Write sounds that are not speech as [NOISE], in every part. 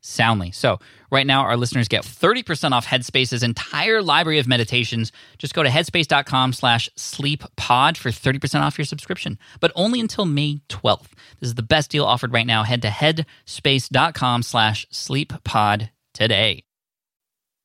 soundly. So, right now, our listeners get 30% off Headspace's entire library of meditations. Just go to headspace.com slash sleeppod for 30% off your subscription, but only until May 12th. This is the best deal offered right now. Head to headspace.com slash sleeppod today.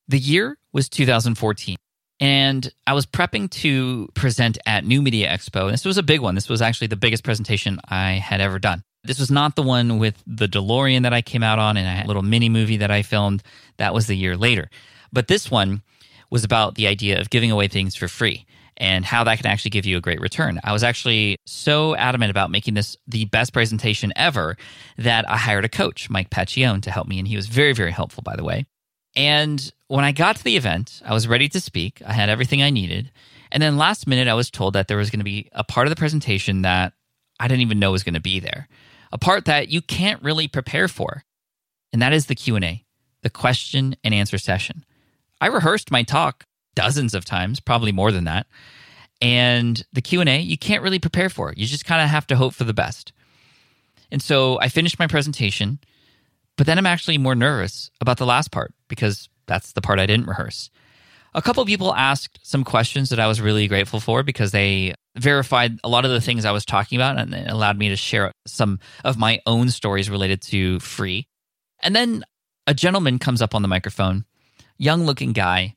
The year was 2014. And I was prepping to present at New Media Expo. This was a big one. This was actually the biggest presentation I had ever done. This was not the one with the DeLorean that I came out on and a little mini movie that I filmed. That was the year later. But this one was about the idea of giving away things for free and how that can actually give you a great return. I was actually so adamant about making this the best presentation ever that I hired a coach, Mike Pacchione, to help me. And he was very, very helpful, by the way. And when I got to the event, I was ready to speak. I had everything I needed. And then last minute, I was told that there was going to be a part of the presentation that I didn't even know was going to be there. A part that you can't really prepare for. And that is the Q&A, the question and answer session. I rehearsed my talk dozens of times, probably more than that. And the Q&A, you can't really prepare for. You just kind of have to hope for the best. And so I finished my presentation but then I'm actually more nervous about the last part because that's the part I didn't rehearse. A couple of people asked some questions that I was really grateful for because they verified a lot of the things I was talking about and it allowed me to share some of my own stories related to free. And then a gentleman comes up on the microphone, young looking guy,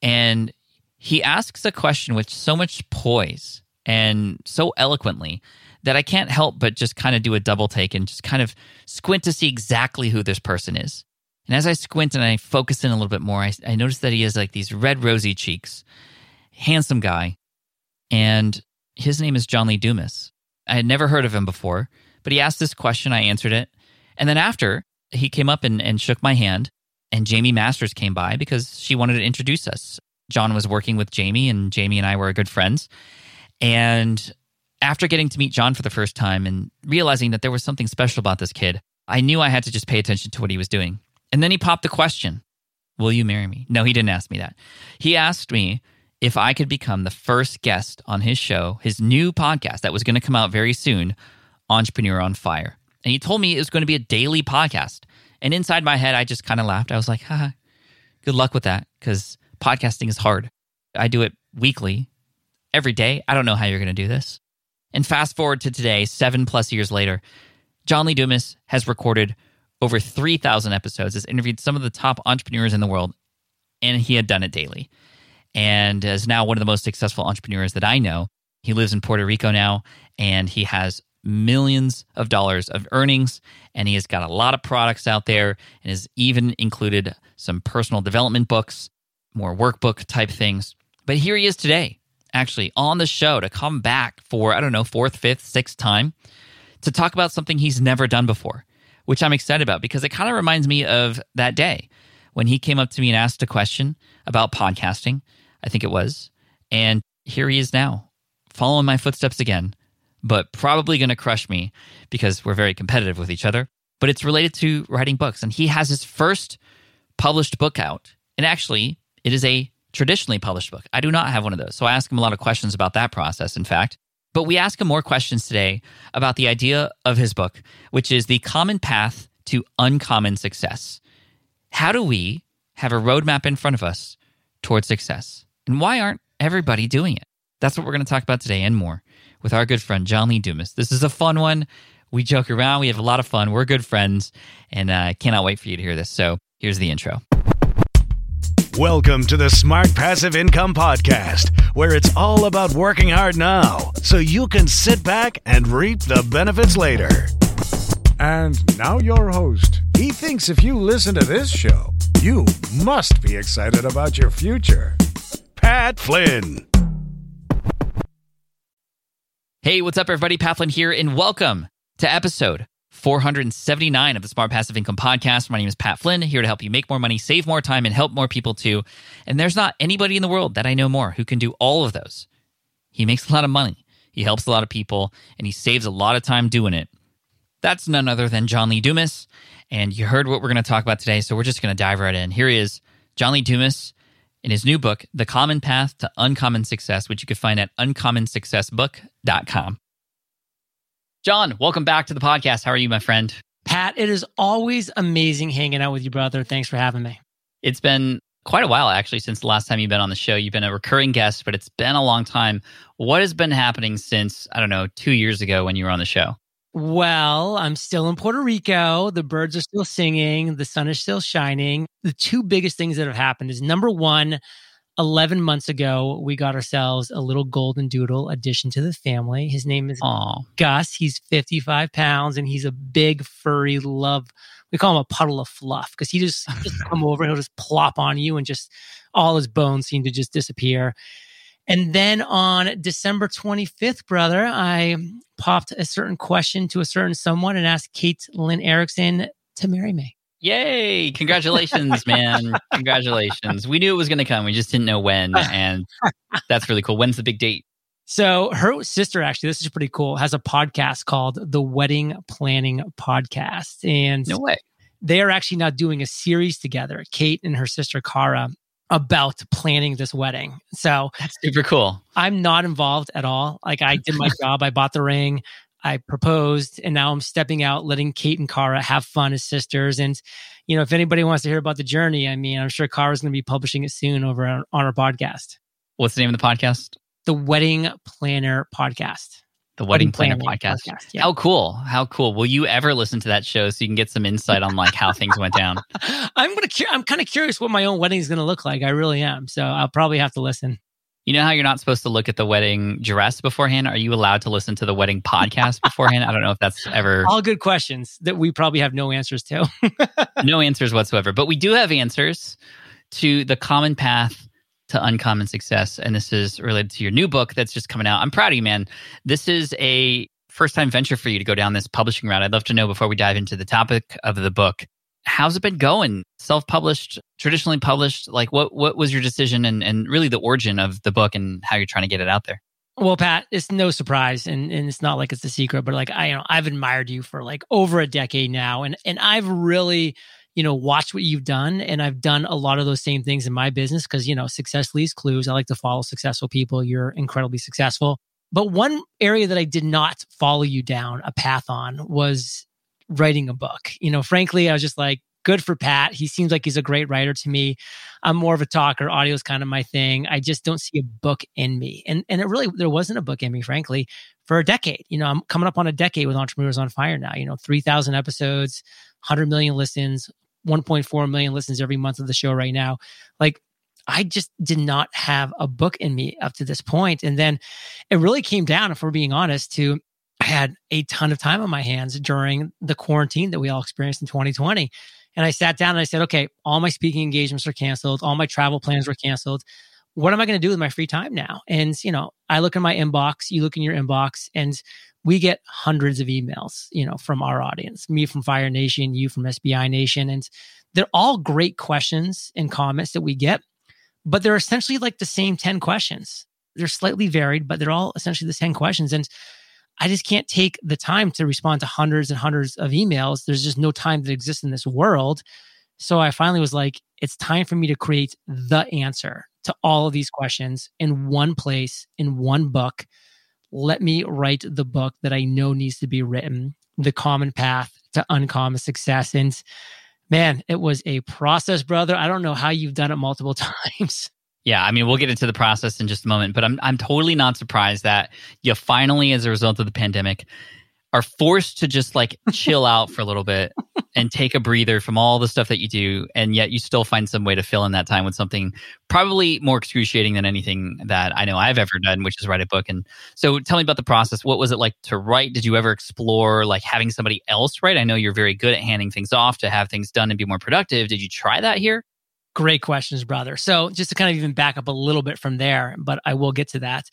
and he asks a question with so much poise and so eloquently that I can't help but just kind of do a double take and just kind of squint to see exactly who this person is. And as I squint and I focus in a little bit more, I, I notice that he has like these red, rosy cheeks, handsome guy, and his name is John Lee Dumas. I had never heard of him before, but he asked this question, I answered it. And then after, he came up and, and shook my hand, and Jamie Masters came by because she wanted to introduce us. John was working with Jamie, and Jamie and I were good friends. And after getting to meet John for the first time and realizing that there was something special about this kid, I knew I had to just pay attention to what he was doing. And then he popped the question Will you marry me? No, he didn't ask me that. He asked me if I could become the first guest on his show, his new podcast that was going to come out very soon, Entrepreneur on Fire. And he told me it was going to be a daily podcast. And inside my head, I just kind of laughed. I was like, haha, good luck with that because podcasting is hard. I do it weekly, every day. I don't know how you're going to do this. And fast forward to today, seven plus years later, John Lee Dumas has recorded over 3,000 episodes, has interviewed some of the top entrepreneurs in the world, and he had done it daily. And is now one of the most successful entrepreneurs that I know. He lives in Puerto Rico now, and he has millions of dollars of earnings, and he has got a lot of products out there, and has even included some personal development books, more workbook type things. But here he is today actually on the show to come back for, I don't know, fourth, fifth, sixth time to talk about something he's never done before, which I'm excited about because it kind of reminds me of that day when he came up to me and asked a question about podcasting, I think it was. And here he is now, following my footsteps again, but probably going to crush me because we're very competitive with each other. But it's related to writing books. And he has his first published book out. And actually, it is a traditionally published book. I do not have one of those. So I ask him a lot of questions about that process, in fact. But we ask him more questions today about the idea of his book, which is the common path to uncommon success. How do we have a roadmap in front of us towards success? And why aren't everybody doing it? That's what we're going to talk about today and more with our good friend, John Lee Dumas. This is a fun one. We joke around, we have a lot of fun. We're good friends, and I uh, cannot wait for you to hear this. So here's the intro. Welcome to the Smart Passive Income Podcast, where it's all about working hard now so you can sit back and reap the benefits later. And now, your host. He thinks if you listen to this show, you must be excited about your future. Pat Flynn. Hey, what's up, everybody? Pat Flynn here, and welcome to episode 479 of the Smart Passive Income Podcast. My name is Pat Flynn, here to help you make more money, save more time, and help more people too. And there's not anybody in the world that I know more who can do all of those. He makes a lot of money, he helps a lot of people, and he saves a lot of time doing it. That's none other than John Lee Dumas. And you heard what we're going to talk about today, so we're just going to dive right in. Here he is, John Lee Dumas, in his new book, The Common Path to Uncommon Success, which you can find at uncommonsuccessbook.com. John, welcome back to the podcast. How are you, my friend? Pat, it is always amazing hanging out with you, brother. Thanks for having me. It's been quite a while, actually, since the last time you've been on the show. You've been a recurring guest, but it's been a long time. What has been happening since, I don't know, two years ago when you were on the show? Well, I'm still in Puerto Rico. The birds are still singing. The sun is still shining. The two biggest things that have happened is number one, 11 months ago, we got ourselves a little golden doodle addition to the family. His name is Aw. Gus. He's 55 pounds and he's a big, furry love. We call him a puddle of fluff because he just, just come over and he'll just plop on you and just all his bones seem to just disappear. And then on December 25th, brother, I popped a certain question to a certain someone and asked Kate Lynn Erickson to marry me. Yay! Congratulations, man. [LAUGHS] Congratulations. We knew it was going to come. We just didn't know when. [LAUGHS] And that's really cool. When's the big date? So her sister, actually, this is pretty cool, has a podcast called the Wedding Planning Podcast. And No way. they are actually now doing a series together, Kate and her sister Cara, about planning this wedding. So That's super cool. I'm not involved at all. Like I did my [LAUGHS] job, I bought the ring, I proposed, and now I'm stepping out, letting Kate and Cara have fun as sisters. And you know, if anybody wants to hear about the journey, I mean, I'm sure Cara's going to be publishing it soon over on, on our podcast, What's the name of the podcast? the Wedding Planner Podcast. The Wedding Planner Planning podcast. Yeah. How cool. How cool. Will you ever listen to that show so you can get some insight on like how things went down? [LAUGHS] I'm gonna. I'm kind of curious what my own wedding is going to look like. I really am. So I'll probably have to listen. You know how you're not supposed to look at the wedding dress beforehand? Are you allowed to listen to the wedding podcast [LAUGHS] beforehand? I don't know if that's ever All good questions that we probably have no answers to. [LAUGHS] no answers whatsoever. But we do have answers to the common path to uncommon success. And this is related to your new book that's just coming out. I'm proud of you, man. This is a first time venture for you to go down this publishing route. I'd love to know before we dive into the topic of the book. How's it been going? Self published, traditionally published? Like what what was your decision and, and really the origin of the book and how you're trying to get it out there? Well, Pat, it's no surprise, and, and it's not like it's a secret, but like I, you know, I've admired you for like over a decade now, and and I've really, you know, watched what you've done, and I've done a lot of those same things in my business because you know, success leaves clues. I like to follow successful people. You're incredibly successful, but one area that I did not follow you down a path on was writing a book. You know, frankly, I was just like, good for Pat. He seems like he's a great writer to me. I'm more of a talker. Audio is kind of my thing. I just don't see a book in me. And and it really there wasn't a book in me, frankly, for a decade. You know, I'm coming up on a decade with Entrepreneurs on Fire now. You know, 3,000 episodes, 100 million listens, 1.4 million listens every month of the show right now. Like I just did not have a book in me up to this point. And then it really came down, if we're being honest, to had a ton of time on my hands during the quarantine that we all experienced in 2020. And I sat down and I said, okay, all my speaking engagements are canceled, all my travel plans were canceled. What am I going to do with my free time now? And, you know, I look in my inbox, you look in your inbox, and we get hundreds of emails, you know, from our audience, me from Fire Nation, you from SPI Nation. And they're all great questions and comments that we get, but they're essentially like the same 10 questions. They're slightly varied, but they're all essentially the 10 questions. And I just can't take the time to respond to hundreds and hundreds of emails. There's just no time that exists in this world. So I finally was like, it's time for me to create the answer to all of these questions in one place, in one book. Let me write the book that I know needs to be written, The Common Path to Uncommon Success. And man, it was a process, brother. I don't know how you've done it multiple [LAUGHS] times. Yeah, I mean, we'll get into the process in just a moment, but I'm I'm totally not surprised that you finally, as a result of the pandemic, are forced to just like [LAUGHS] chill out for a little bit and take a breather from all the stuff that you do, and yet you still find some way to fill in that time with something probably more excruciating than anything that I know I've ever done, which is write a book. And so, tell me about the process. What was it like to write? Did you ever explore like having somebody else write? I know you're very good at handing things off to have things done and be more productive. Did you try that here? Great questions, brother. So, just to kind of even back up a little bit from there, but I will get to that.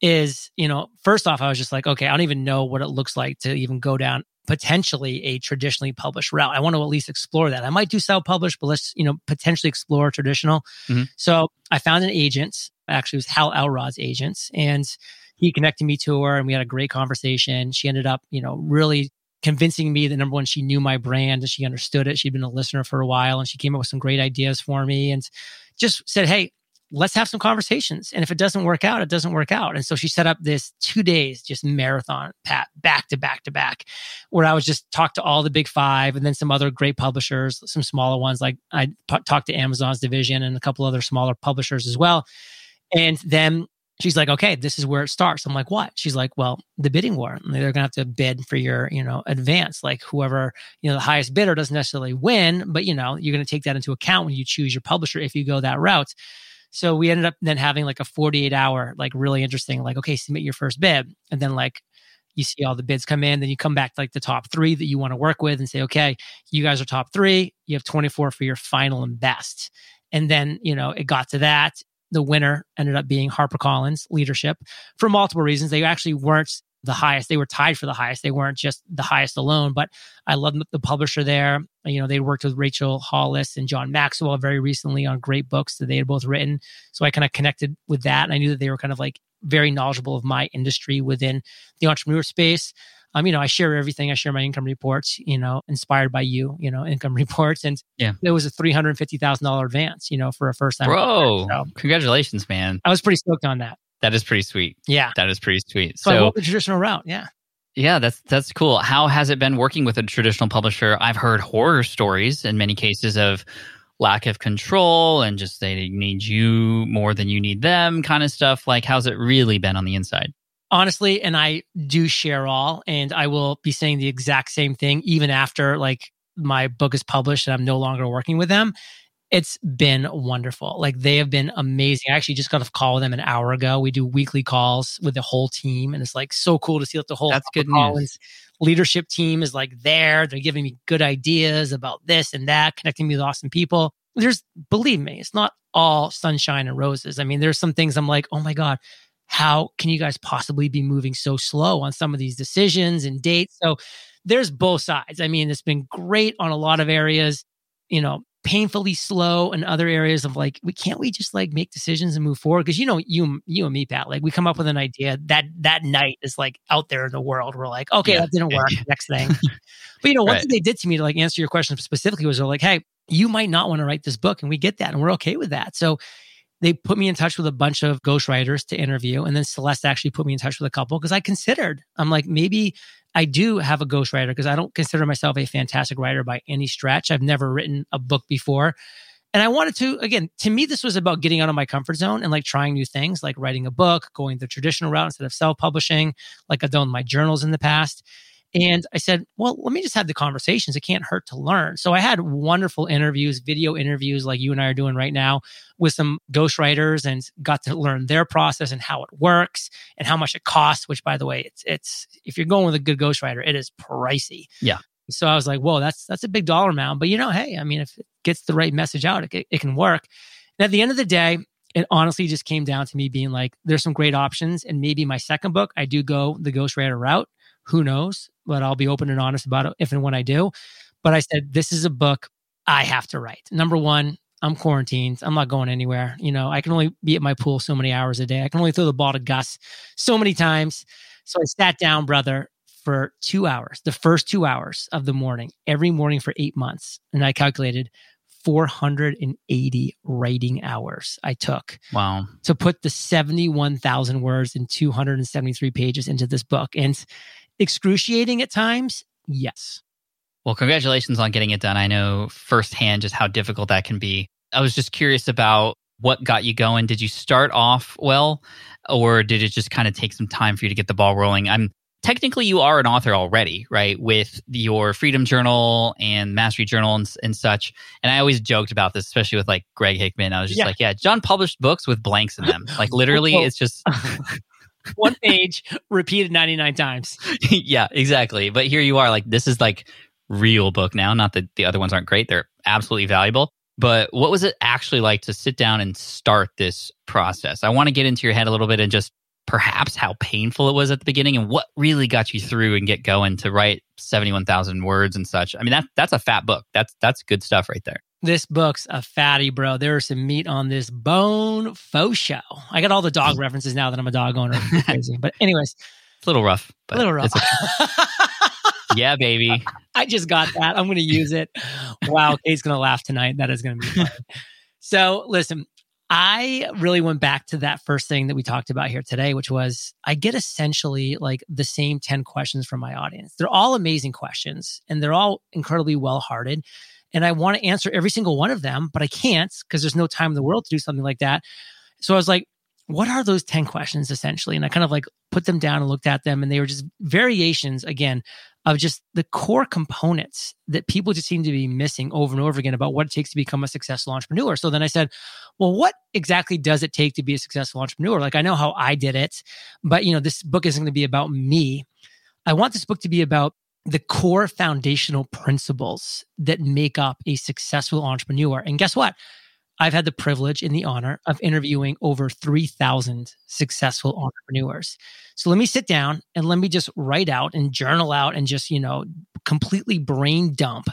Is, you know, first off, I was just like, okay, I don't even know what it looks like to even go down potentially a traditionally published route. I want to at least explore that. I might do self published, but let's, you know, potentially explore traditional. Mm-hmm. So, I found an agent, actually, it was Hal Elrod's agents, and he connected me to her and we had a great conversation. She ended up, you know, really convincing me that number one, she knew my brand and she understood it. She'd been a listener for a while and she came up with some great ideas for me and just said, Hey, let's have some conversations. And if it doesn't work out, it doesn't work out. And so she set up this two days, just marathon, pat, back to back to back, where I was just talk to all the big five and then some other great publishers, some smaller ones. Like I p- talked to Amazon's division and a couple other smaller publishers as well. And then she's like, okay, this is where it starts. I'm like, what? She's like, well, the bidding war. They're gonna have to bid for your, you know, advance. Like whoever, you know, the highest bidder doesn't necessarily win, but you know, you're gonna take that into account when you choose your publisher if you go that route. So we ended up then having like a 48 hour, like really interesting, like, okay, submit your first bid. And then like you see all the bids come in, then you come back to like the top three that you want to work with and say, okay, you guys are top three. You have 24 for your final and best. And then, you know, it got to that the winner ended up being HarperCollins leadership for multiple reasons. They actually weren't the highest. They were tied for the highest. They weren't just the highest alone, but I love the publisher there. You know, they worked with Rachel Hollis and John Maxwell very recently on great books that they had both written. So I kind of connected with that. And I knew that they were kind of like very knowledgeable of my industry within the entrepreneur space um, you know, I share everything. I share my income reports, you know, inspired by you, you know, [LAUGHS] income reports. And yeah, it was a $350,000 advance, you know, for a first time. Bro, so, congratulations, man. I was pretty stoked on that. That is pretty sweet. Yeah. That is pretty sweet. So, so the traditional route. Yeah. Yeah, that's that's cool. How has it been working with a traditional publisher? I've heard horror stories in many cases of lack of control and just they need you more than you need them kind of stuff. Like how's it really been on the inside? Honestly, and I do share all, and I will be saying the exact same thing even after like my book is published and I'm no longer working with them. It's been wonderful. Like they have been amazing. I actually just got a call with them an hour ago. We do weekly calls with the whole team, and it's like so cool to see that the whole That's good news. leadership team is like there. They're giving me good ideas about this and that, connecting me with awesome people. There's believe me, it's not all sunshine and roses. I mean, there's some things I'm like, oh my God, how can you guys possibly be moving so slow on some of these decisions and dates? So there's both sides. I mean, it's been great on a lot of areas, you know, painfully slow in other areas of like, we can't we just like make decisions and move forward? Because you know, you you and me, Pat, like we come up with an idea that that night is like out there in the world. We're like, okay, yeah. that didn't work. [LAUGHS] Next thing. but you know, one right. thing they did to me to like answer your question specifically was they're like, hey, you might not want to write this book, and we get that, and we're okay with that. So they put me in touch with a bunch of ghostwriters to interview. And then Celeste actually put me in touch with a couple because I considered, I'm like, maybe I do have a ghostwriter because I don't consider myself a fantastic writer by any stretch. I've never written a book before. And I wanted to, again, to me, this was about getting out of my comfort zone and like trying new things, like writing a book, going the traditional route instead of self publishing, like I've done my journals in the past. And I said, well, let me just have the conversations. It can't hurt to learn. So I had wonderful interviews, video interviews like you and I are doing right now with some ghostwriters and got to learn their process and how it works and how much it costs, which by the way, it's, it's, if you're going with a good ghostwriter, it is pricey. Yeah. So I was like, whoa, that's, that's a big dollar amount. But you know, hey, I mean, if it gets the right message out, it, it can work. And at the end of the day, it honestly just came down to me being like, there's some great options. And maybe my second book, I do go the ghostwriter route. Who knows? But I'll be open and honest about it if and when I do. But I said, this is a book I have to write. Number one, I'm quarantined. I'm not going anywhere. You know, I can only be at my pool so many hours a day. I can only throw the ball to Gus so many times. So I sat down, brother, for two hours, the first two hours of the morning, every morning for eight months. And I calculated 480 writing hours I took. Wow. To put the 71,000 words and 273 pages into this book. And excruciating at times? Yes. Well, congratulations on getting it done. I know firsthand just how difficult that can be. I was just curious about what got you going. Did you start off well, or did it just kind of take some time for you to get the ball rolling? I'm technically you are an author already, right? With your Freedom Journal and Mastery Journal and, and such. And I always joked about this, especially with like Greg Hickman. I was just Yeah. like, yeah, John published books with blanks in them. Like literally, Well- it's just, [LAUGHS] One page repeated 99 times. [LAUGHS] yeah, exactly. But here you are, like, this is like real book now. Not that the other ones aren't great, they're absolutely valuable. But what was it actually like to sit down and start this process? I want to get into your head a little bit and just perhaps how painful it was at the beginning and what really got you through and get going to write 71,000 words and such. I mean, that that's a fat book. That's that's good stuff right there. This book's a fatty, bro. There's some meat on this bone faux show. I got all the dog references now that I'm a dog owner. [LAUGHS] Crazy. But anyways, It's a little rough, But a little rough. a- [LAUGHS] yeah, baby. I just got that. I'm going to use it. Wow, Kate's going to laugh tonight. That is going to be fun. so, listen, I really went back to that first thing that we talked about here today, which was I get essentially like the same 10 questions from my audience. They're all amazing questions and they're all incredibly well hearted. And I want to answer every single one of them, but I can't because there's no time in the world to do something like that. So I was like, what are those 10 questions essentially? And I kind of like put them down and looked at them, and they were just variations again of just the core components that people just seem to be missing over and over again about what it takes to become a successful entrepreneur. So then I said, well, what exactly does it take to be a successful entrepreneur? Like I know how I did it, but you know, this book isn't going to be about me. I want this book to be about the core foundational principles that make up a successful entrepreneur. And guess what? I've had the privilege and the honor of interviewing over 3,000 successful entrepreneurs. So let me sit down and let me just write out and journal out and just, you know, completely brain dump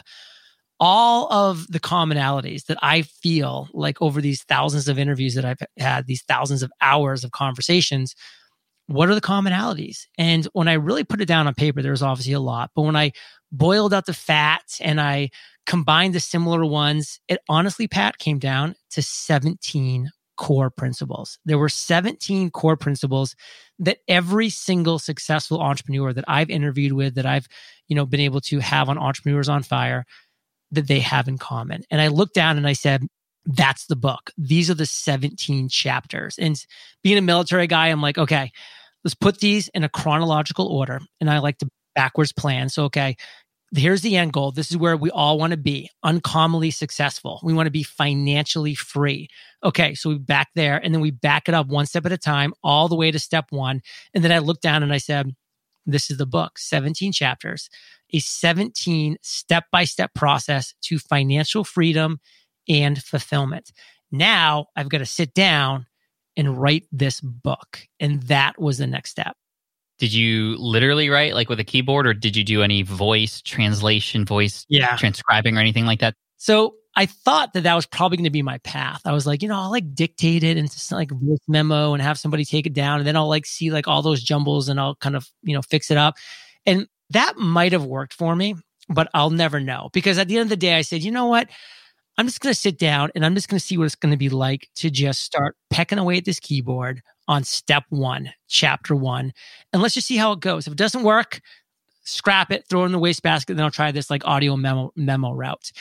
all of the commonalities that I feel like over these thousands of interviews that I've had, these thousands of hours of conversations. What are the commonalities? And when I really put it down on paper, there's obviously a lot. But when I boiled out the fat and I combined the similar ones, it honestly, Pat, came down to 17 core principles. There were 17 core principles that every single successful entrepreneur that I've interviewed with, that I've, you know, been able to have on Entrepreneurs on Fire, that they have in common. And I looked down and I said, that's the book. These are the 17 chapters. And being a military guy, I'm like, okay, let's put these in a chronological order. And I like to backwards plan. So, okay, here's the end goal. This is where we all want to be uncommonly successful. We want to be financially free. Okay, so we back there and then we back it up one step at a time, all the way to step one. And then I looked down and I said, this is the book 17 chapters, a 17 step by step process to financial freedom and fulfillment. Now I've got to sit down and write this book. And that was the next step. Did you literally write like with a keyboard or did you do any voice translation, voice Yeah. transcribing or anything like that? So I thought that that was probably going to be my path. I was like, you know, I'll like dictate it into some, like voice memo and have somebody take it down, and then I'll like see like all those jumbles and I'll kind of you know fix it up, and that might have worked for me, but I'll never know because at the end of the day, I said, you know what, I'm just going to sit down and I'm just going to see what it's going to be like to just start pecking away at this keyboard on step one, chapter one, and let's just see how it goes. If it doesn't work, scrap it, throw it in the wastebasket, then I'll try this like audio memo memo route.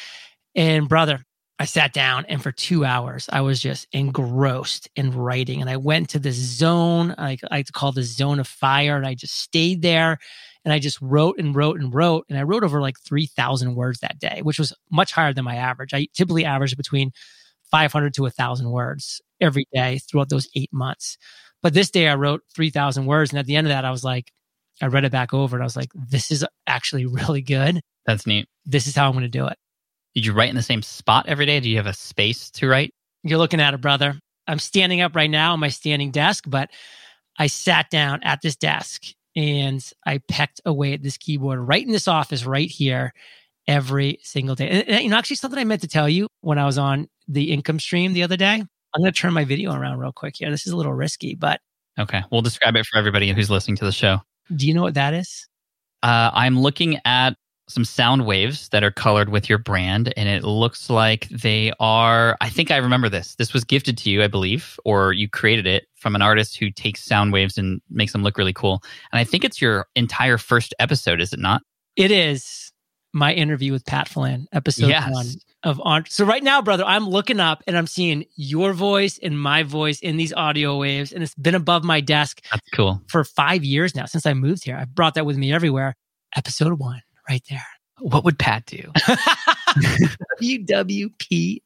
And brother, I sat down and for two hours I was just engrossed in writing. And I went to this zone, I like to call the zone of fire, and I just stayed there and I just wrote and wrote and wrote. And I wrote over like 3,000 words that day, which was much higher than my average. I typically average between 500 to 1,000 words every day throughout those eight months. But this day I wrote 3,000 words. And at the end of that, I was like, I read it back over and I was like, this is actually really good. That's neat. This is how I'm going to do it. Did you write in the same spot every day? Do you have a space to write? You're looking at it, brother. I'm standing up right now on my standing desk, but I sat down at this desk and I pecked away at this keyboard right in this office right here every single day. And, and, you know, actually, something I meant to tell you when I was on the income stream the other day. I'm going to turn my video around real quick here. This is a little risky, but Okay. We'll describe it for everybody who's listening to the show. do you know what that is? Uh, I'm looking at some sound waves that are colored with your brand, and it looks like they are. I think I remember this. This was gifted to you, I believe, or you created it from an artist who takes sound waves and makes them look really cool. And I think it's your entire first episode, is it not? It is my interview with Pat Flynn, episode Yes. one. of on. So right now, brother, I'm looking up and I'm seeing your voice and my voice in these audio waves, and it's been above my desk That's cool. for five years now since I moved here. I've brought that with me everywhere. Episode one, right there. What would Pat do? [LAUGHS] WWPD.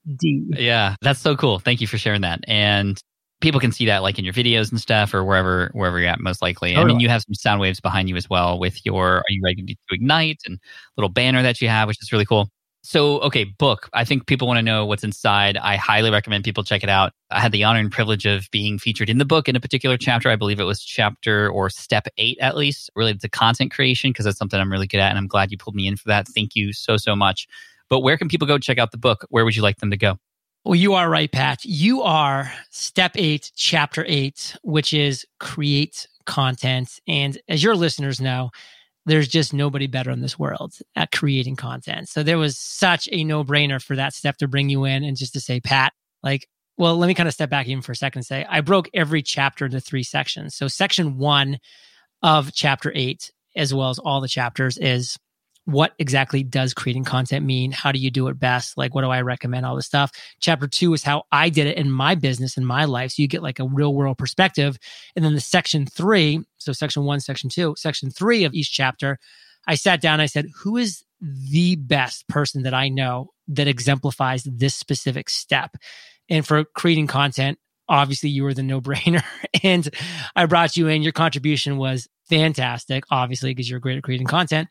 yeah, that's so cool. Thank you for sharing that. And people can see that like in your videos and stuff or wherever wherever you're at most likely. I mean, you have some sound waves behind you as well with your Are You Ready to Ignite and little banner that you have, which is really cool. So, okay, book. I think people want to know what's inside. I highly recommend people check it out. I had the honor and privilege of being featured in the book in a particular chapter. I believe it was chapter or step eight, at least, related to content creation, because that's something I'm really good at. And I'm glad you pulled me in for that. Thank you so, so much. But where can people go check out the book? Where would you like them to go? Well, you are right, Pat. You are step eight, chapter eight, which is create content. And as your listeners know, there's just nobody better in this world at creating content. So there was such a no brainer for that step to bring you in and just to say, Pat, like, well, let me kind of step back even for a second and say, I broke every chapter into three sections. So section one of chapter eight, as well as all the chapters, is what exactly does creating content mean? How do you do it best? Like, what do I recommend? All this stuff. Chapter two is how I did it in my business, in my life. So you get like a real world perspective. And then the section three, so section one, section two, section three of each chapter, I sat down, I said, who is the best person that I know that exemplifies this specific step? And for creating content, obviously you were the no brainer. [LAUGHS] and I brought you in. Your contribution was fantastic, obviously, because you're great at creating content.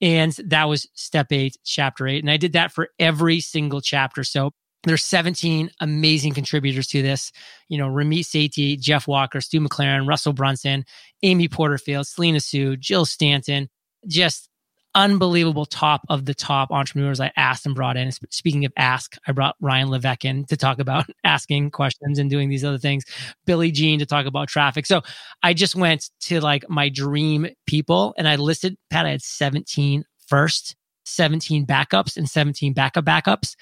And that was step eight, chapter eight. And I did that for every single chapter. So there's 17 amazing contributors to this. You know, Ramit Sethi, Jeff Walker, Stu McLaren, Russell Brunson, Amy Porterfield, Selena Soo, Jill Stanton, just unbelievable top of the top entrepreneurs I asked and brought in. Speaking of ask, I brought Ryan Levesque in to talk about [LAUGHS] asking questions and doing these other things. Billy Gene to talk about traffic. So I just went to like my dream people and I listed, Pat, I had 17 first, 17 backups and 17 backup backups.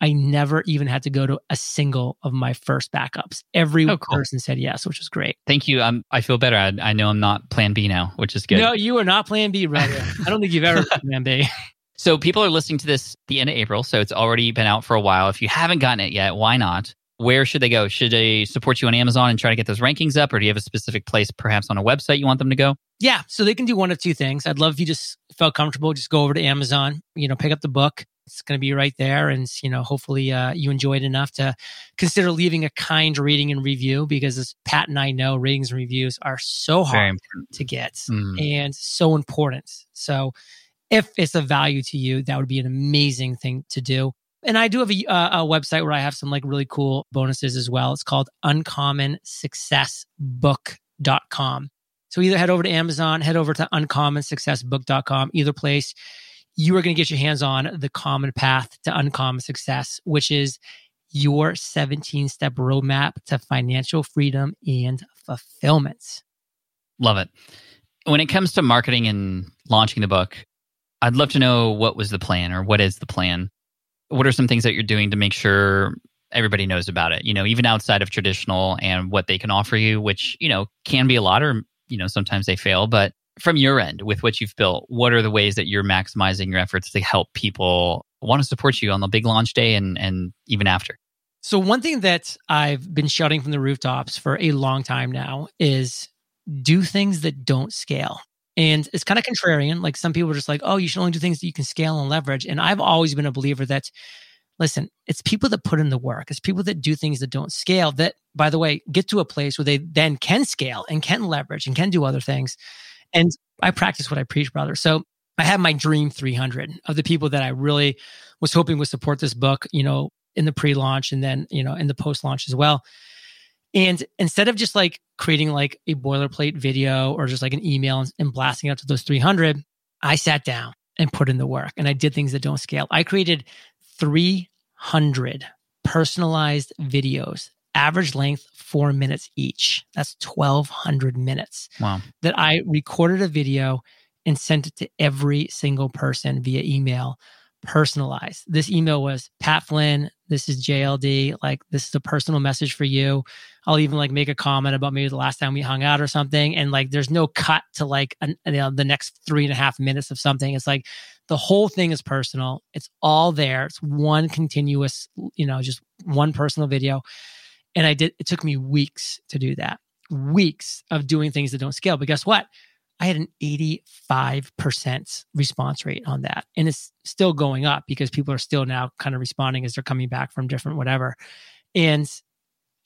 I never even had to go to a single of my first backups. Every Oh, cool. person said yes, which was great. Thank you. I'm, I feel better. I, I know I'm not plan B now, which is good. No, you are not plan B, brother. I don't think you've ever been plan B. [LAUGHS] [LAUGHS] So people are listening to this the end of April, so it's already been out for a while. If you haven't gotten it yet, why not? Where should they go? Should they support you on Amazon and try to get those rankings up, or do you have a specific place, perhaps on a website, you want them to go? Yeah, so they can do one of two things. I'd love if you just felt comfortable, just go over to Amazon, you know, pick up the book. It's going to be right there, and you know, hopefully, uh, you enjoyed enough to consider leaving a kind rating and review because, as Pat and I know, ratings and reviews are so hard to get Mm. and so important. So, if it's of value to you, that would be an amazing thing to do. And I do have a, uh, a website where I have some like really cool bonuses as well. It's called uncommonsuccessbook.com. So either head over to Amazon, head over to uncommonsuccessbook.com, either place. You are going to get your hands on the common path to uncommon success, which is your 17 step roadmap to financial freedom and fulfillment. Love it. When it comes to marketing and launching the book, I'd love to know what was the plan or what is the plan? What are some things that you're doing to make sure everybody knows about it? You know, even outside of traditional and what they can offer you, which, you know, can be a lot or, you know, sometimes they fail. But from your end, with what you've built, what are the ways that you're maximizing your efforts to help people want to support you on the big launch day and, and even after? So, one thing that I've been shouting from the rooftops for a long time now is do things that don't scale. And it's kind of contrarian. Like some people are just like, oh, you should only do things that you can scale and leverage. And I've always been a believer that, listen, it's people that put in the work, it's people that do things that don't scale that, by the way, get to a place where they then can scale and can leverage and can do other things. And I practice what I preach, brother. So I have my dream 300 of the people that I really was hoping would support this book, you know, in the pre-launch and then, you know, in the post-launch as well. And instead of just like creating like a boilerplate video or just like an email and, blasting out to those 300, I sat down and put in the work and I did things that don't scale. I created 300 personalized videos, average length four minutes each. That's 1,200 minutes Wow. that I recorded a video and sent it to every single person via email, personalized. This email was Pat Flynn, this is JLD. Like, this is a personal message for you. I'll even like make a comment about maybe the last time we hung out or something. And like, there's no cut to like an, you know, the next three and a half minutes of something. It's like, The whole thing is personal. It's all there. It's one continuous, you know, just one personal video. And I did, it took me weeks to do that, weeks of doing things that don't scale. But guess what? I had an 85% response rate on that. And it's still going up because people are still now kind of responding as they're coming back from different whatever. And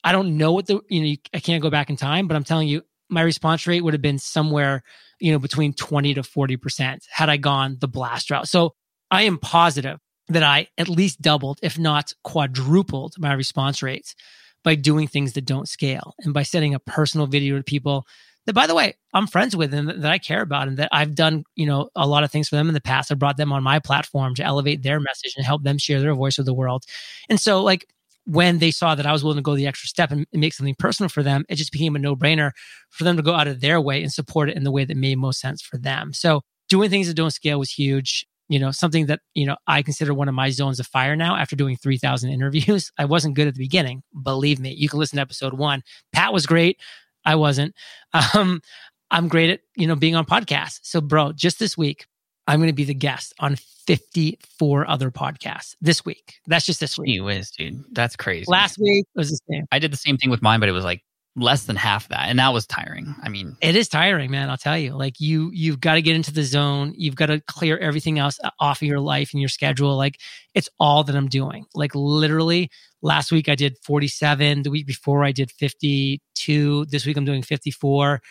I don't know what the, you know, I can't go back in time, but I'm telling you, my response rate would have been somewhere, you know, between 20 to 40% had I gone the blast route. So I am positive that I at least doubled, if not quadrupled my response rates by doing things that don't scale and by sending a personal video to people that by the way i'm friends with and that i care about and that i've done you know a lot of things for them in the past. I brought them on my platform to elevate their message and help them share their voice with the world. And so like when they saw that i was willing to go the extra step and make something personal for them it just became a no-brainer for them to go out of their way and support it in the way that made most sense for them. So doing things that don't scale was huge you know something that you know i consider one of my zones of fire now after doing 3000 [LAUGHS] interviews i wasn't good at the beginning believe me you can listen to episode one pat was great I wasn't. [LAUGHS] Um, I'm great at, you know, being on podcasts. So, bro, just this week, I'm going to be the guest on 54 other podcasts this week. That's just this week. Gee whiz, dude. That's crazy. Last week was the same. I did the same thing with mine, but it was like less than half that. And that was tiring. I mean, it is tiring, man. I'll tell you. Like you, you've got to get into the zone. You've got to clear everything else off of your life and your schedule. Like it's all that I'm doing. Like literally last week I did 47. The week before I did 52. This week I'm doing 54.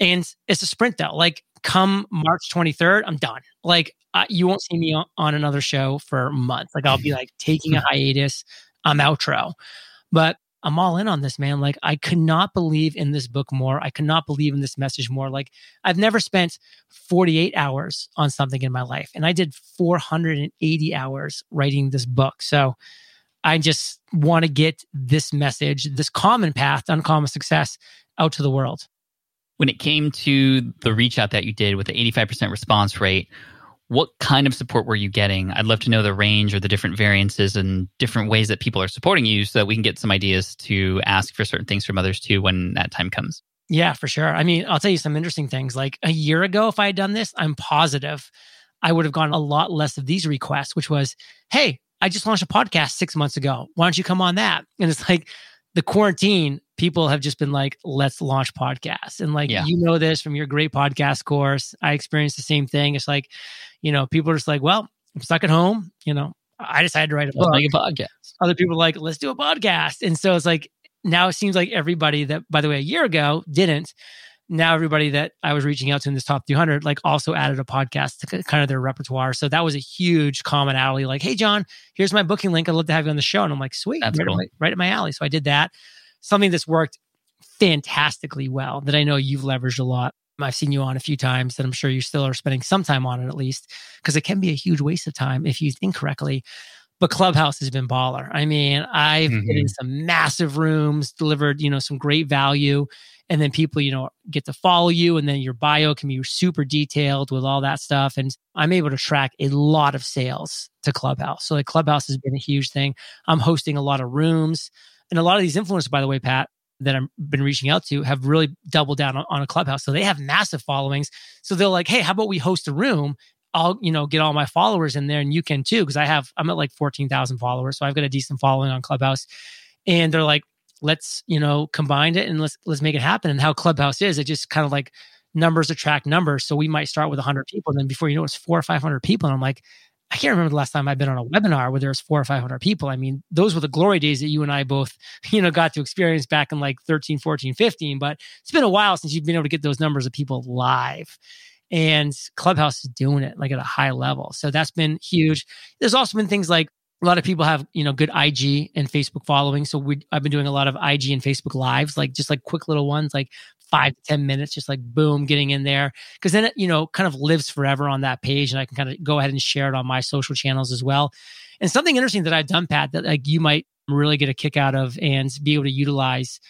And it's a sprint though. Like come March 23rd, I'm done. Like uh, you won't see me on, on another show for months. Like I'll be like taking a [LAUGHS] hiatus. I'm outro. But I'm all in on this, man. Like, I could not believe in this book more. I could not believe in this message more. Like, I've never spent 48 hours on something in my life, and I did 480 hours writing this book. So, I just want to get this message, this common path uncommon success out to the world. When it came to the reach out that you did with the 85% response rate, what kind of support were you getting? I'd love to know the range or the different variances and different ways that people are supporting you so that we can get some ideas to ask for certain things from others too when that time comes. Yeah, for sure. I mean, I'll tell you some interesting things. Like a year ago, if I had done this, I'm positive I would have gotten a lot less of these requests, which was, hey, I just launched a podcast six months ago. Why don't you come on that? And it's like the quarantine people have just been like, let's launch podcasts. And like, yeah. you know this from your great podcast course. I experienced the same thing. It's like, you know, people are just like, well, I'm stuck at home. You know, I decided to write a book. Make a podcast. Other people are like, let's do a podcast. And so it's like, now it seems like everybody that, by the way, a year ago didn't. Now everybody that I was reaching out to in this top 300, like also added a podcast to kind of their repertoire. So that was a huge commonality. Like, hey, John, here's my booking link. I'd love to have you on the show. And I'm like, sweet, right, cool. at my, right at my alley. So I did that something that's worked fantastically well that I know you've leveraged a lot. I've seen you on a few times that I'm sure you still are spending some time on it at least, because it can be a huge waste of time if used incorrectly. But Clubhouse has been baller. I mean, I've mm-hmm. been in some massive rooms, delivered, you know, some great value. And then people, you know, get to follow you. And then your bio can be super detailed with all that stuff. And I'm able to track a lot of sales to Clubhouse. So like Clubhouse has been a huge thing. I'm hosting a lot of rooms. And a lot of these influencers, by the way, Pat, that I've been reaching out to have really doubled down on, on a clubhouse. So they have massive followings. So they're like, hey, how about we host a room? I'll, you know, get all my followers in there and you can too. Cause I have, I'm at like 14,000 followers. So I've got a decent following on Clubhouse. And they're like, let's, you know, combine it and let's, let's make it happen. And how Clubhouse is, it just kind of like numbers attract numbers. So we might start with 100 people. And then before you know, it's four or 500 people. And I'm like, I can't remember the last time I've been on a webinar where there was four or 500 people. I mean, those were the glory days that you and I both, [LAUGHS] you know, got to experience back in like 13, 14, 15. But it's been a while since you've been able to get those numbers of people live. And Clubhouse is doing it like at a high level. So that's been huge. There's also been things like a lot of people have you know good IG and Facebook following. So we I've been doing a lot of IG and Facebook lives, like just like quick little ones, like five to ten minutes, just like boom, getting in there. Because then it you know kind of lives forever on that page, and I can kind of go ahead and share it on my social channels as well. And something interesting that I've done, Pat, that like you might really get a kick out of and be able to utilize,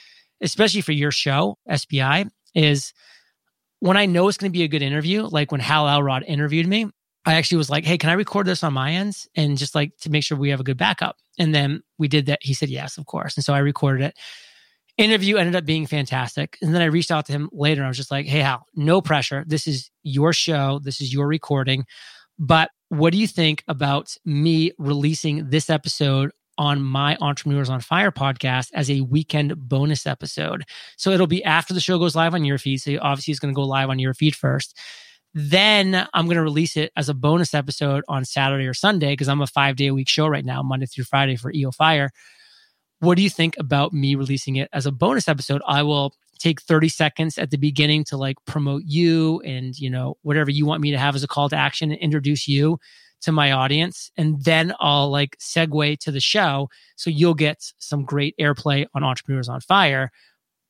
especially for your show SPI, is when I know it's going to be a good interview. Like when Hal Elrod interviewed me, I actually was like, hey, can I record this on my ends? And just like to make sure we have a good backup. And then we did that. He said, yes, of course. And so I recorded it. Interview ended up being fantastic. And then I reached out to him later. I was just like, hey, Hal, no pressure. This is your show. This is your recording. But what do you think about me releasing this episode on my Entrepreneurs on Fire podcast as a weekend bonus episode? So it'll be after the show goes live on your feed. So obviously it's going to go live on your feed first. Then I'm going to release it as a bonus episode on Saturday or Sunday because I'm a five day a week show right now, Monday through Friday for EO Fire. What do you think about me releasing it as a bonus episode? I will take 30 seconds at the beginning to like promote you and, you know, whatever you want me to have as a call to action and introduce you to my audience. And then I'll like segue to the show. So you'll get some great airplay on Entrepreneurs on Fire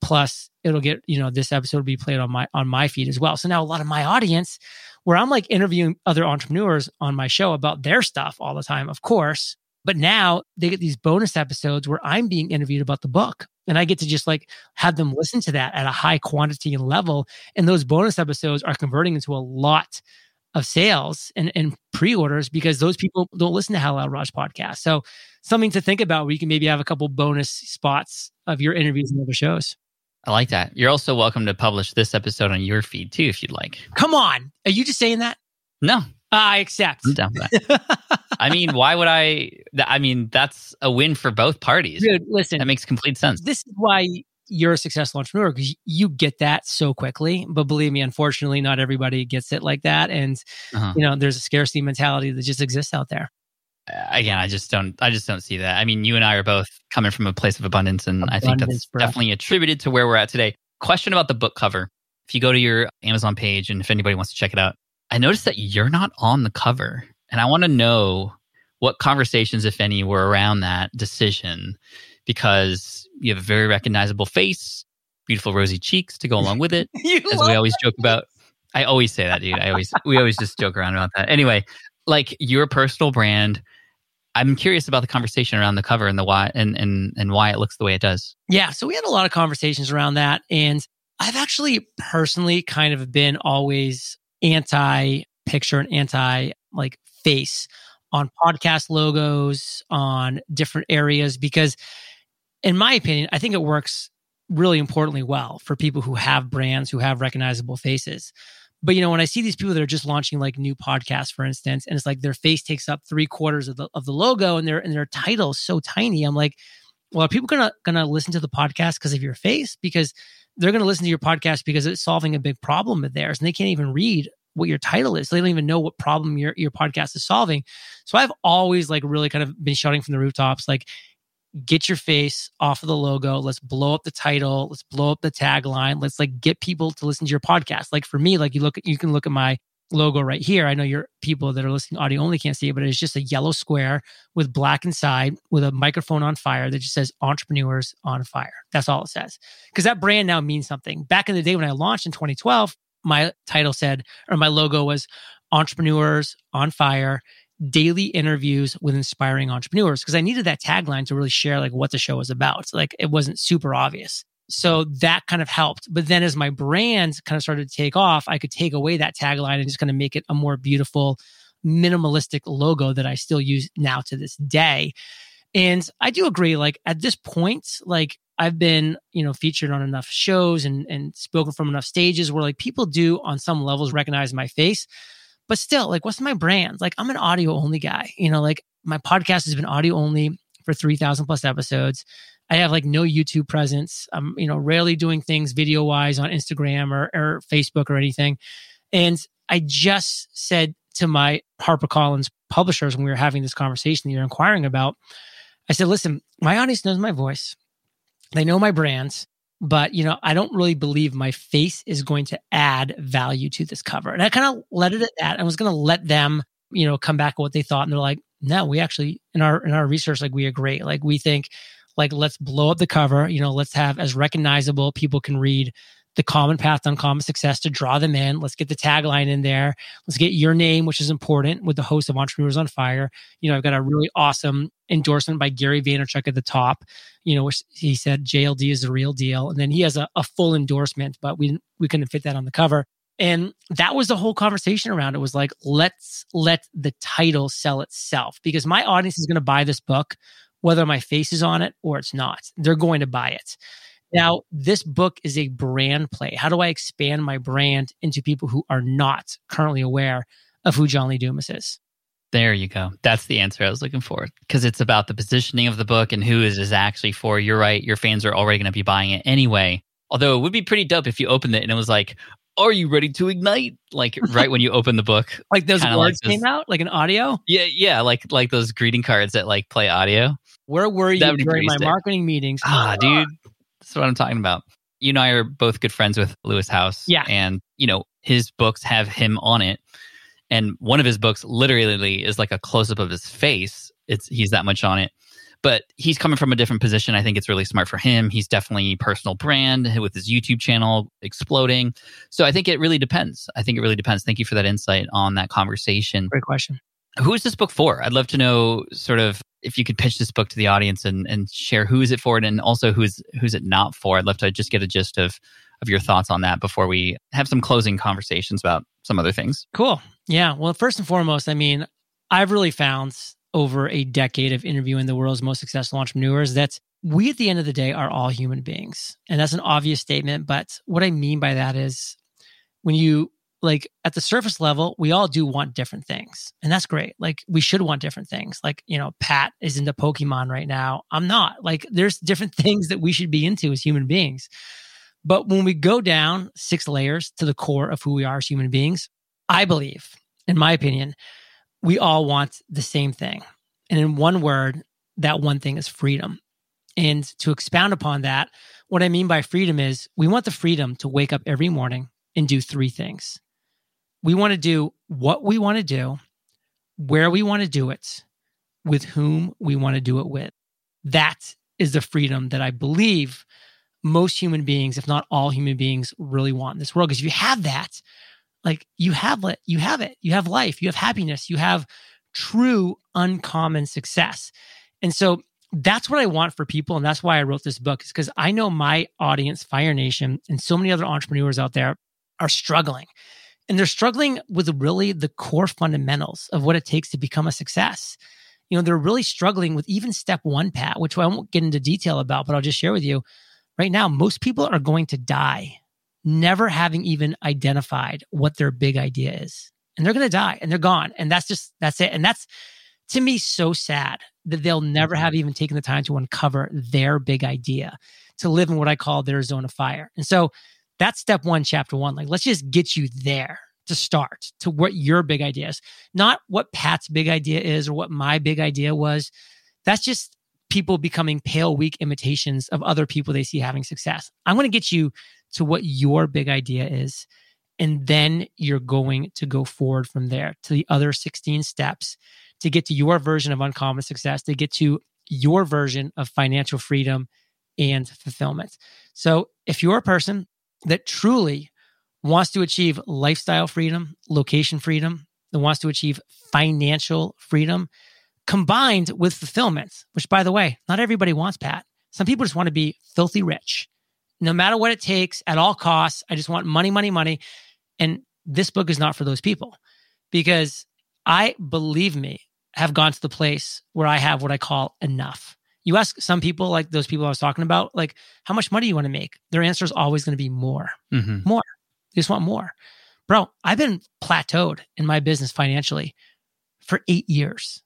plus it'll get you know this episode will be played on my on my feed as well so now a lot of my audience where i'm like interviewing other entrepreneurs on my show about their stuff all the time of course but now they get these bonus episodes where i'm being interviewed about the book and i get to just like have them listen to that at a high quantity and level and those bonus episodes are converting into a lot of sales and, and pre-orders because those people don't listen to Hal Elrod's podcast. So something to think about where you can maybe have a couple bonus spots of your interviews and other shows. I like that. You're also welcome to publish this episode on your feed too, if you'd like. Come on. Are you just saying that? No. I accept. I'm down for that. [LAUGHS] I mean, why would I? I mean, that's a win for both parties. Dude, listen. That makes complete sense. This is why you're a successful entrepreneur because you get that so quickly. But believe me, unfortunately, not everybody gets it like that. And, uh-huh. you know, there's a scarcity mentality that just exists out there again, I just don't, I just don't see that. I mean, you and I are both coming from a place of abundance, and abundance, I think that's bro. definitely attributed to where we're at today. Question about the book cover. If you go to your Amazon page, and if anybody wants to check it out, I noticed that you're not on the cover, and I want to know what conversations, if any, were around that decision, because you have a very recognizable face, beautiful rosy cheeks to go along with it, [LAUGHS] as we always joke about. I always say that, dude. I always, we always just joke around about that. Anyway, like your personal brand I'm curious about the conversation around the cover and the why and and and why it looks the way it does. Yeah, so we had a lot of conversations around that and I've actually personally kind of been always anti picture and anti like face on podcast logos on different areas because in my opinion, I think it works really importantly well for people who have brands who have recognizable faces. But you know, when I see these people that are just launching like new podcasts, for instance, and it's like their face takes up three quarters of the of the logo and their and their title is so tiny, I'm like, well, are people gonna gonna listen to the podcast because of your face? Because they're gonna listen to your podcast because it's solving a big problem of theirs, and they can't even read what your title is. They don't even know what problem your your podcast is solving. So I've always like really kind of been shouting from the rooftops, like, get your face off of the logo. Let's blow up the title. Let's blow up the tagline. Let's like get people to listen to your podcast. Like for me, like you look you can look at my logo right here. I know your people that are listening audio only can't see it, but it's just a yellow square with black inside with a microphone on fire that just says entrepreneurs on fire. That's all it says. Because that brand now means something. Back in the day when I launched in 2012, my title said, or my logo was entrepreneurs on fire daily interviews with inspiring entrepreneurs because I needed that tagline to really share like what the show was about. Like it wasn't super obvious. So that kind of helped. But then as my brand kind of started to take off, I could take away that tagline and just kind of make it a more beautiful, minimalistic logo that I still use now to this day. And I do agree, like at this point, like I've been, you know, featured on enough shows and and spoken from enough stages where like people do on some levels recognize my face. But still, like, what's my brand? Like, I'm an audio only guy. You know, like my podcast has been audio only for 3,000 plus episodes. I have like no YouTube presence. I'm, you know, rarely doing things video wise on Instagram or, or Facebook or anything. And I just said to my HarperCollins publishers when we were having this conversation that you're inquiring about, I said, listen, my audience knows my voice. They know my brands but you know i don't really believe my face is going to add value to this cover. And i kind of let it at that. I was going to let them you know come back with what they thought and they're like no we actually in our in our research like we agree. Like we think like let's blow up the cover you know let's have as recognizable people can read the common path to uncommon success to draw them in. Let's get the tagline in there. Let's get your name, which is important with the host of Entrepreneurs on Fire. You know, I've got a really awesome endorsement by Gary Vaynerchuk at the top, you know, which he said JLD is the real deal. And then he has a, a full endorsement, but we, we couldn't fit that on the cover. And that was the whole conversation around it was like, let's let the title sell itself because my audience is going to buy this book, whether my face is on it or it's not. They're going to buy it. Now, this book is a brand play. How do I expand my brand into people who are not currently aware of who John Lee Dumas is? There you go. That's the answer I was looking for because it's about the positioning of the book and who is is actually for. You're right. Your fans are already going to be buying it anyway. Although it would be pretty dope if you opened it and it was like, "Are you ready to ignite?" Like [LAUGHS] right when you open the book, Like those words like came out, like an audio. yeah, yeah, like like those greeting cards that like play audio. Where were you That would be during my sick. marketing meetings? Ah, dude, that's what I'm talking about. You and I are both good friends with Lewis Howes. Yeah. and you know his books have him on it, and one of his books literally is like a close up of his face. It's he's that much on it. But he's coming from a different position. I think it's really smart for him. He's definitely personal brand with his YouTube channel exploding. So I think it really depends. I think it really depends. Thank you for that insight on that conversation. Great question. Who is this book for? I'd love to know sort of if you could pitch this book to the audience and, and share who is it for and also who's who's it not for. I'd love to just get a gist of of your thoughts on that before we have some closing conversations about some other things. Cool. Yeah. Well, first and foremost, I mean, I've really found over a decade of interviewing the world's most successful entrepreneurs that we at the end of the day are all human beings. And that's an obvious statement. But what I mean by that is when you like at the surface level, we all do want different things. And that's great. Like we should want different things. Like, you know, Pat is into Pokemon right now. I'm not. Like there's different [LAUGHS] things that we should be into as human beings. But when we go down six layers to the core of who we are as human beings, I believe, in my opinion, we all want the same thing. And in one word, that one thing is freedom. And to expound upon that, what I mean by freedom is we want the freedom to wake up every morning and do three things. We want to do what we want to do, where we want to do it, with whom we want to do it with. That is the freedom that I believe most human beings, if not all human beings, really want in this world. Because if you have that, like you have it, you have it, you have life, you have happiness, you have true uncommon success. And so that's what I want for people. And that's why I wrote this book, is because I know my audience, Fire Nation, and so many other entrepreneurs out there are struggling. And they're struggling with really the core fundamentals of what it takes to become a success. You know, they're really struggling with even step one, Pat, which I won't get into detail about, but I'll just share with you. Right now, most people are going to die never having even identified what their big idea is. And they're going to die and they're gone. And that's just, that's it. And that's to me so sad that they'll never have mm-hmm. even taken the time to uncover their big idea, to live in what I call their zone of fire. And so that's step one, chapter one. Like, let's just get you there to start to what your big idea is, not what Pat's big idea is or what my big idea was. That's just people becoming pale, weak imitations of other people they see having success. I'm going to get you to what your big idea is. And then you're going to go forward from there to the other 16 steps to get to your version of uncommon success, to get to your version of financial freedom and fulfillment. So if you're a person that truly wants to achieve lifestyle freedom, location freedom, that wants to achieve financial freedom combined with fulfillment, which by the way, not everybody wants, Pat. Some people just want to be filthy rich. No matter what it takes, at all costs, I just want money, money, money. And this book is not for those people because I, believe me, have gone to the place where I have what I call enough. You ask some people, like those people I was talking about, like, how much money you want to make? Their answer is always going to be more. Mm-hmm. They just want more. Bro, I've been plateaued in my business financially for eight years.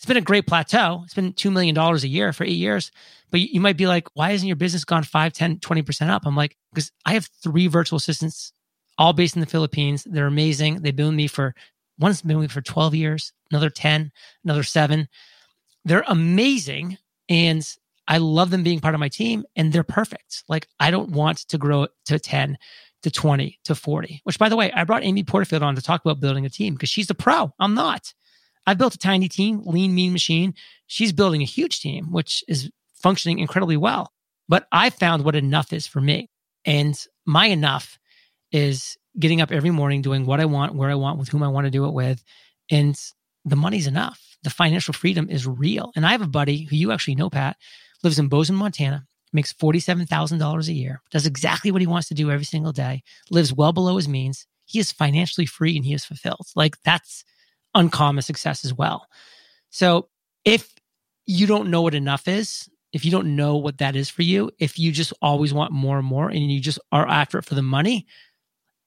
It's been a great plateau. It's been $2 million a year for eight years. But you, you might be like, why isn't your business gone 5, 10, 20% up? I'm like, because I have three virtual assistants, all based in the Philippines. They're amazing. They've been with me for, one's been with me for 12 years, another 10, another seven. They're amazing. And I love them being part of my team and they're perfect. Like, I don't want to grow to 10 to 20 to 40, which by the way, I brought Amy Porterfield on to talk about building a team because she's the pro. I'm not. I built a tiny team, lean, mean machine. She's building a huge team, which is functioning incredibly well. But I found what enough is for me. And my enough is getting up every morning, doing what I want, where I want, with whom I want to do it with. And the money's enough. The financial freedom is real. And I have a buddy who you actually know, Pat, lives in Bozeman, Montana, makes $47,000 a year, does exactly what he wants to do every single day, lives well below his means. He is financially free and he is fulfilled. Like that's uncommon success as well. So if you don't know what enough is, if you don't know what that is for you, if you just always want more and more and you just are after it for the money,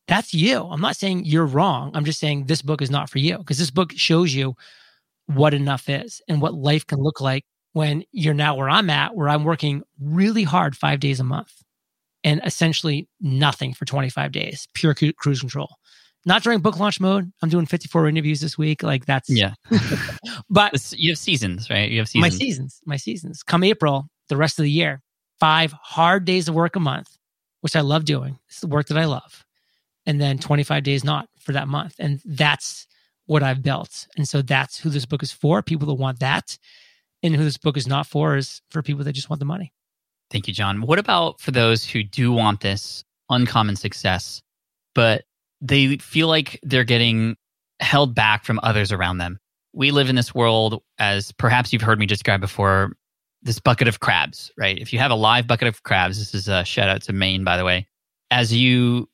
that's you. I'm not saying you're wrong. I'm just saying this book is not for you because this book shows you what enough is and what life can look like when you're now where I'm at, where I'm working really hard five days a month and essentially nothing for 25 days, pure cruise control. Not during book launch mode. I'm doing 54 interviews this week. Like that's yeah. [LAUGHS] but you have seasons, right? You have seasons. My seasons, my seasons. Come April, the rest of the year, five hard days of work a month, which I love doing. It's the work that I love, and then 25 days not for that month, and that's what I've built. And so that's who this book is for. People that want that, and who this book is not for is for people that just want the money. Thank you, John. What about for those who do want this uncommon success, but they feel like they're getting held back from others around them? We live in this world, as perhaps you've heard me describe before, this bucket of crabs, right? If you have a live bucket of crabs, this is a shout out to Maine, by the way. As you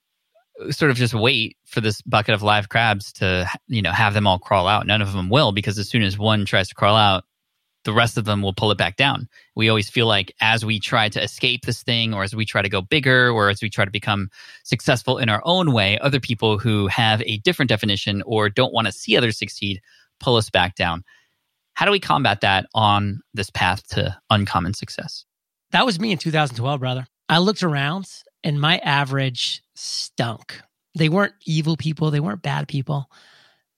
sort of just wait for this bucket of live crabs to, you know, have them all crawl out, none of them will because as soon as one tries to crawl out, the rest of them will pull it back down. We always feel like as we try to escape this thing, or as we try to go bigger, or as we try to become successful in our own way, other people who have a different definition or don't want to see others succeed pull us back down. How do we combat that on this path to uncommon success? That was me in 2012, brother. I looked around and my average stunk. They weren't evil people, they weren't bad people,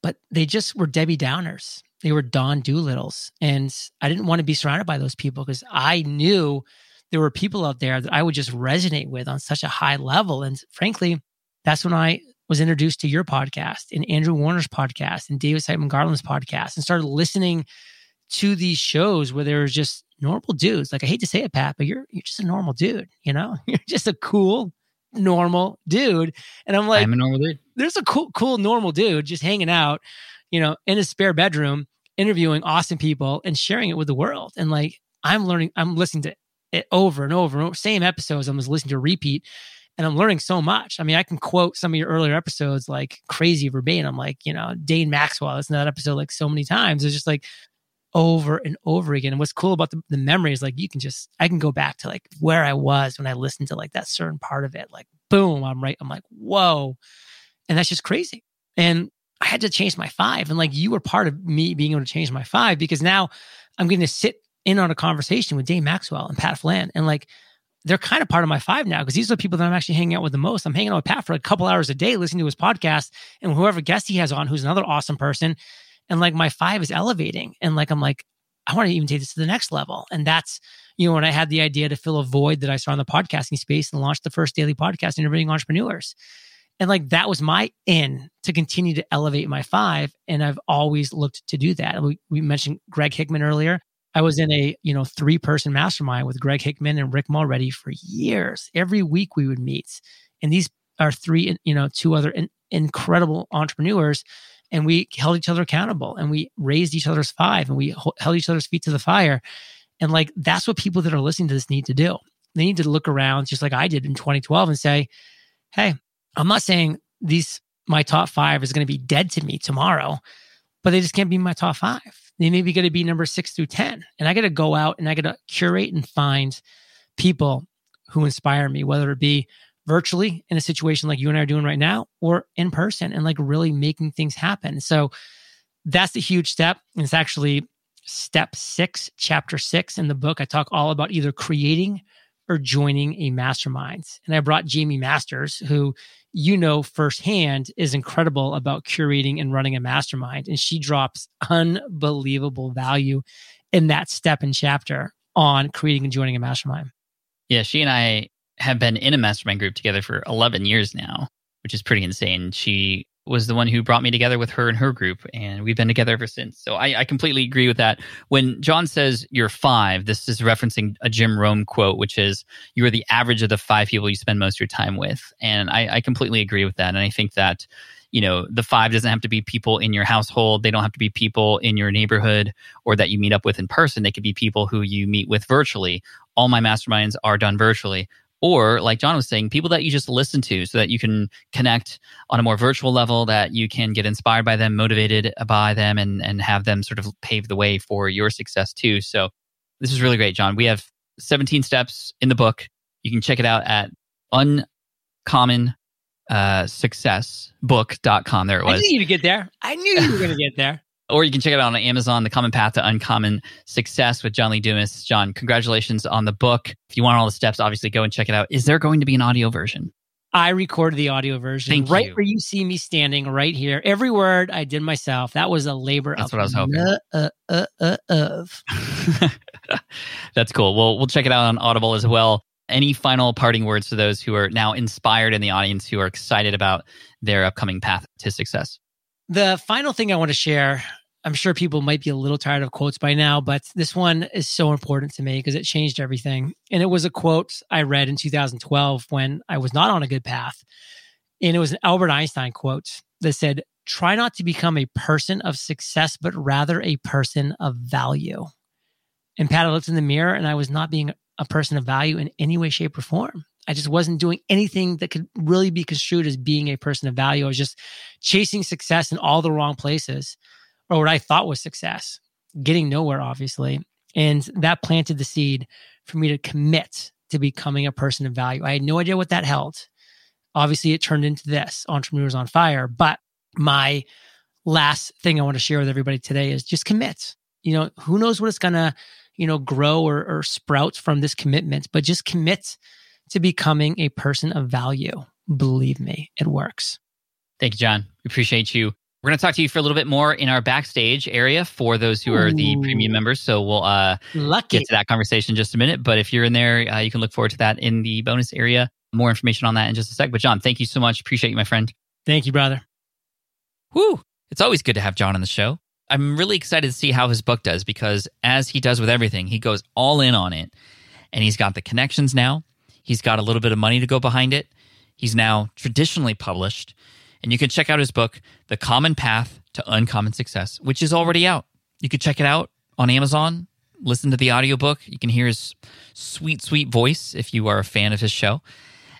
but they just were Debbie Downers they were Don Doolittles. And I didn't want to be surrounded by those people because I knew there were people out there that I would just resonate with on such a high level. And frankly, that's when I was introduced to your podcast and Andrew Warner's podcast and David Siteman Garland's podcast and started listening to these shows where there was just normal dudes. Like I hate to say it, Pat, but you're you're just a normal dude, you know? [LAUGHS] You're just a cool, normal dude. And I'm like, I'm a normal dude. There's a cool, cool, normal dude just hanging out, you know, in his spare bedroom interviewing awesome people and sharing it with the world. And like I'm learning, I'm listening to it over and over and over, same episodes. I'm just listening to repeat and I'm learning so much. I mean, I can quote some of your earlier episodes like crazy verbatim. I'm like, you know, Dane Maxwell, listen to that episode like so many times. It's just like over and over again. And what's cool about the, the memory is like you can just I can go back to like where I was when I listened to like that certain part of it. Like boom, I'm right. I'm like, whoa. And that's just crazy. And I had to change my five. And like you were part of me being able to change my five because now I'm going to sit in on a conversation with Dave Maxwell and Pat Flynn. And like they're kind of part of my five now because these are the people that I'm actually hanging out with the most. I'm hanging out with Pat for a couple hours a day, listening to his podcast and whoever guest he has on, who's another awesome person. And like my five is elevating. And like, I'm like, I want to even take this to the next level. And that's, you know, when I had the idea to fill a void that I saw in the podcasting space and launched the first daily podcast interviewing entrepreneurs. And like that was my in to continue to elevate my five. And I've always looked to do that. We, we mentioned Greg Hickman earlier. I was in a, you know, three person mastermind with Greg Hickman and Rick Mulready for years. Every week we would meet. And these are three, you know, two other in, incredible entrepreneurs. And we held each other accountable and we raised each other's five and we held each other's feet to the fire. And like, that's what people that are listening to this need to do. They need to look around just like I did in 2012 and say, Hey, I'm not saying these my top five is going to be dead to me tomorrow, but they just can't be my top five. They may be going to be number six through 10. And I got to go out and I got to curate and find people who inspire me, whether it be virtually in a situation like you and I are doing right now or in person and like really making things happen. So that's the huge step. And it's actually step six, chapter six in the book. I talk all about either creating or joining a mastermind. And I brought Jaime Masters, who you know firsthand is incredible about curating and running a mastermind. And she drops unbelievable value in that step and chapter on creating and joining a mastermind. Yeah, she and I have been in a mastermind group together for 11 years now, which is pretty insane. She was the one who brought me together with her and her group, and we've been together ever since. So I, I, completely agree with that. When John says you're five, this is referencing a Jim Rohn quote, which is you are the average of the five people you spend most of your time with. And I, I completely agree with that. And I think that you know the five doesn't have to be people in your household they don't have to be people in your neighborhood or that you meet up with in person they could be people who you meet with virtually all my masterminds are done virtually or like John was saying, people that you just listen to so that you can connect on a more virtual level, that you can get inspired by them, motivated by them, and, and have them sort of pave the way for your success too. So this is really great, John. We have 17 steps in the book. You can check it out at uncommon uh, successbook.com. There it was. I knew you'd get there. [LAUGHS] I knew you were going to get there. Or you can check it out on Amazon, The Common Path to Uncommon Success with John Lee Dumas. John, congratulations on the book. If you want all the steps, obviously go and check it out. Is there going to be an audio version? I recorded the audio version Thank right you. where you see me standing right here. Every word I did myself. That was a labor That's what I was hoping. uh, uh, uh, of. [LAUGHS] That's cool. Well, we'll check it out on Audible as well. Any final parting words to those who are now inspired in the audience who are excited about their upcoming path to success? The final thing I want to share, I'm sure people might be a little tired of quotes by now, but this one is so important to me because it changed everything. And it was a quote I read in 2012 when I was not on a good path. And it was an Albert Einstein quote that said, Try not to become a person of success, but rather a person of value. And Pat, I looked in the mirror and I was not being a person of value in any way, shape, or form. I just wasn't doing anything that could really be construed as being a person of value. I was just chasing success in all the wrong places, or what I thought was success, getting nowhere, obviously. And that planted the seed for me to commit to becoming a person of value. I had no idea what that held. Obviously, it turned into this Entrepreneurs on Fire. But my last thing I want to share with everybody today is just commit. You know, who knows what it's going to, you know, grow or, or sprout from this commitment, but just commit to becoming a person of value. Believe me, it works. Thank you, John. Appreciate you. We're going to talk to you for a little bit more in our backstage area for those who are the premium members. So we'll uh, Lucky. get to that conversation in just a minute. But if you're in there, uh, you can look forward to that in the bonus area. More information on that in just a sec. But John, thank you so much. Appreciate you, my friend. Thank you, brother. Woo! It's always good to have John on the show. I'm really excited to see how his book does because, as he does with everything, he goes all in on it. And he's got the connections now. He's got a little bit of money to go behind it. He's now traditionally published. And you can check out his book, The Common Path to Uncommon Success, which is already out. You can check it out on Amazon, listen to the audiobook. You can hear his sweet, sweet voice if you are a fan of his show.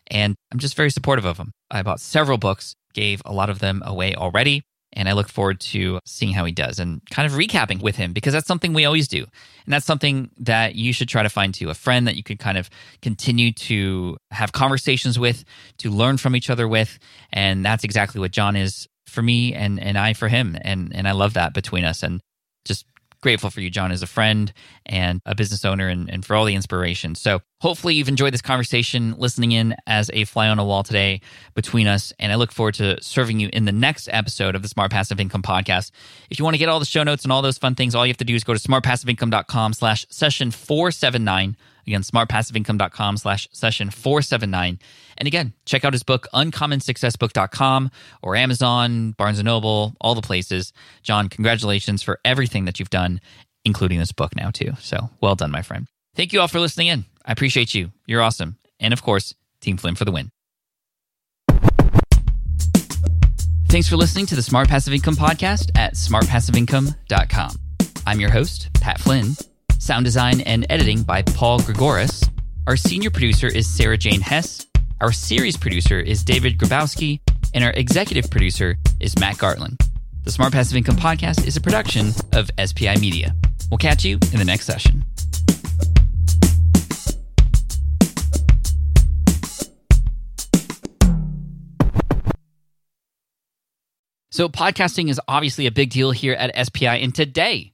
And I'm just very supportive of him. I bought several books, gave a lot of them away already. And I look forward to seeing how he does and kind of recapping with him because that's something we always do. And that's something that you should try to find too a friend that you could kind of continue to have conversations with, to learn from each other with. And that's exactly what John is for me and, and I for him. And, and I love that between us. And just grateful for you, John, as a friend and a business owner and, and for all the inspiration. So hopefully you've enjoyed this conversation listening in as a fly on a wall today between us. And I look forward to serving you in the next episode of the Smart Passive Income Podcast. If you want to get all the show notes and all those fun things, all you have to do is go to smartpassiveincome.com slash session 479. Again, smartpassiveincome.com slash session 479. And again, check out his book, uncommonsuccessbook.com or Amazon, Barnes & Noble, all the places. John, congratulations for everything that you've done, including this book now too. So well done, my friend. Thank you all for listening in. I appreciate you. You're awesome. And of course, Team Flynn for the win. Thanks for listening to the Smart Passive Income Podcast at smartpassiveincome.com. I'm your host, Pat Flynn. Sound design and editing by Paul Gregoris. Our senior producer is Sarah Jane Hess. Our series producer is David Grabowski. And our executive producer is Matt Gartland. The Smart Passive Income Podcast is a production of SPI Media. We'll catch you in the next session. So, podcasting is obviously a big deal here at SPI. And today,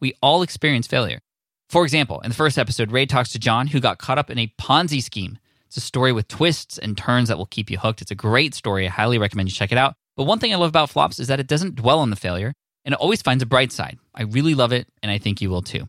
We all experience failure. For example, in the first episode, Ray talks to John, who got caught up in a Ponzi scheme. It's a story with twists and turns that will keep you hooked. It's a great story. I highly recommend you check it out. But one thing I love about Flops is that it doesn't dwell on the failure and it always finds a bright side. I really love it, and I think you will too.